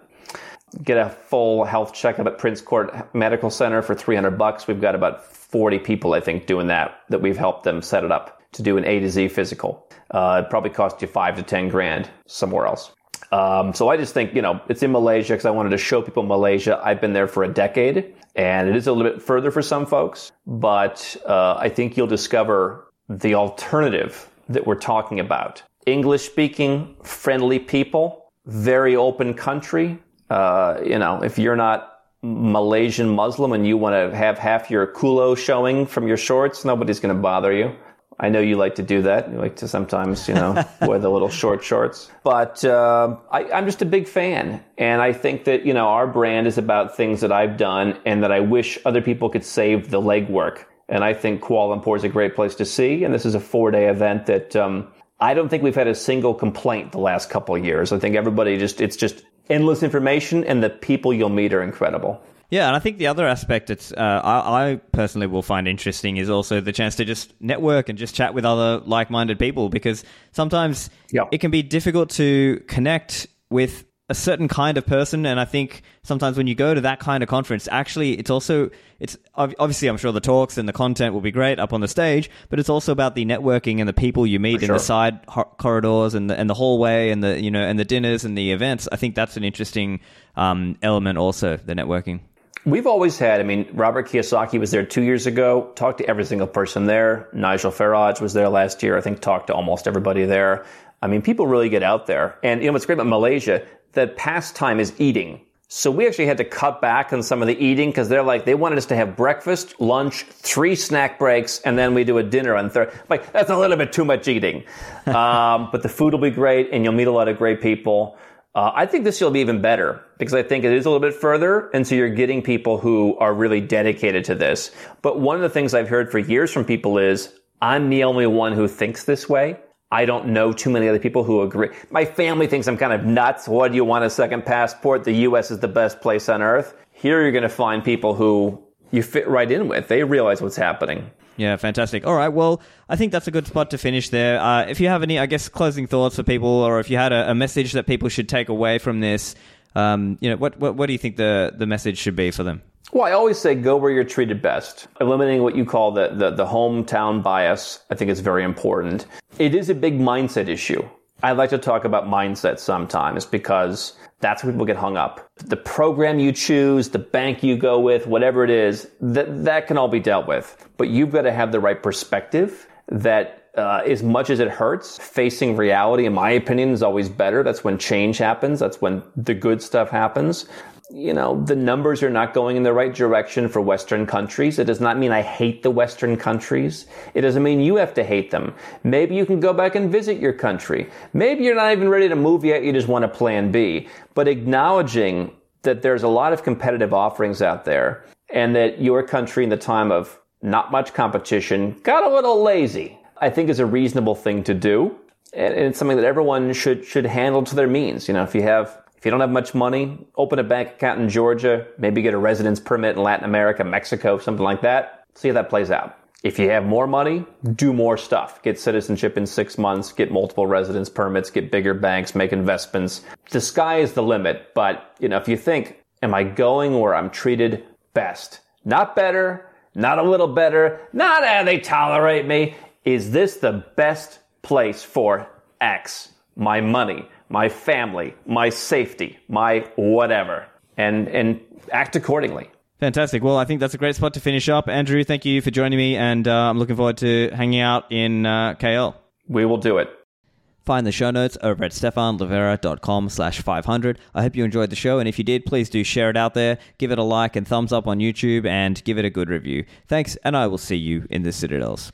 Get a full health checkup at Prince Court Medical Center for 300 bucks. We've got about 40 people, I think, doing that, that we've helped them set it up to do an A to Z physical. Uh, it probably cost you five to 10 grand somewhere else. Um, so I just think, you know, it's in Malaysia because I wanted to show people Malaysia. I've been there for a decade and it is a little bit further for some folks, but uh, I think you'll discover the alternative that we're talking about. English speaking, friendly people, very open country. Uh, you know, if you're not Malaysian Muslim and you want to have half your culo showing from your shorts, nobody's going to bother you. I know you like to do that. You like to sometimes, you know, wear the little short shorts. But uh, I, am just a big fan. And I think that, you know, our brand is about things that I've done and that I wish other people could save the legwork. And I think Kuala Lumpur is a great place to see. And this is a four day event that um, I don't think we've had a single complaint the last couple of years. I think everybody just, it's just endless information and the people you'll meet are incredible. Yeah, and I think the other aspect that uh, I, I, personally will find interesting is also the chance to just network and just chat with other like-minded people because sometimes yep. it can be difficult to connect with a certain kind of person and i think sometimes when you go to that kind of conference actually it's also it's obviously i'm sure the talks and the content will be great up on the stage but it's also about the networking and the people you meet in the side corridors and the, and the hallway and the you know and the dinners and the events. I think that's an interesting um, element also the networking We've always had, I mean, Robert Kiyosaki was there two years ago, talked to every single person there. Nigel Farage was there last year, I think talked to almost everybody there. I mean, people really get out there. And you know what's great about Malaysia? The pastime is eating. So we actually had to cut back on some of the eating because they're like, they wanted us to have breakfast, lunch, three snack breaks, and then we do a dinner on third. Like, that's a little bit too much eating. um, but the food will be great and you'll meet a lot of great people. Uh, I think this will be even better because I think it is a little bit further. And so you're getting people who are really dedicated to this. But one of the things I've heard for years from people is I'm the only one who thinks this way. I don't know too many other people who agree. My family thinks I'm kind of nuts. What do you want a second passport? The U.S. is the best place on earth. Here you're going to find people who you fit right in with. They realize what's happening. Yeah, fantastic. All right, well, I think that's a good spot to finish there. Uh, if you have any, I guess, closing thoughts for people, or if you had a, a message that people should take away from this, um, you know, what, what, what do you think the, the message should be for them? Well, I always say go where you're treated best. Eliminating what you call the, the, the hometown bias, I think is very important. It is a big mindset issue. I like to talk about mindset sometimes because that's where people get hung up. The program you choose, the bank you go with, whatever it is, that, that can all be dealt with. But you've got to have the right perspective that uh, as much as it hurts, facing reality, in my opinion, is always better. That's when change happens. That's when the good stuff happens you know, the numbers are not going in the right direction for Western countries. It does not mean I hate the Western countries. It doesn't mean you have to hate them. Maybe you can go back and visit your country. Maybe you're not even ready to move yet. You just want a plan B. But acknowledging that there's a lot of competitive offerings out there and that your country in the time of not much competition got a little lazy, I think is a reasonable thing to do. And it's something that everyone should, should handle to their means. You know, if you have if you don't have much money, open a bank account in Georgia, maybe get a residence permit in Latin America, Mexico, something like that. See how that plays out. If you have more money, do more stuff. Get citizenship in six months, get multiple residence permits, get bigger banks, make investments. The sky is the limit. But, you know, if you think, am I going where I'm treated best? Not better, not a little better, not how they tolerate me. Is this the best place for X? My money my family, my safety, my whatever, and and act accordingly. Fantastic. Well, I think that's a great spot to finish up. Andrew, thank you for joining me, and uh, I'm looking forward to hanging out in uh, KL. We will do it. Find the show notes over at stephanlivera.com slash 500. I hope you enjoyed the show, and if you did, please do share it out there, give it a like and thumbs up on YouTube, and give it a good review. Thanks, and I will see you in the Citadels.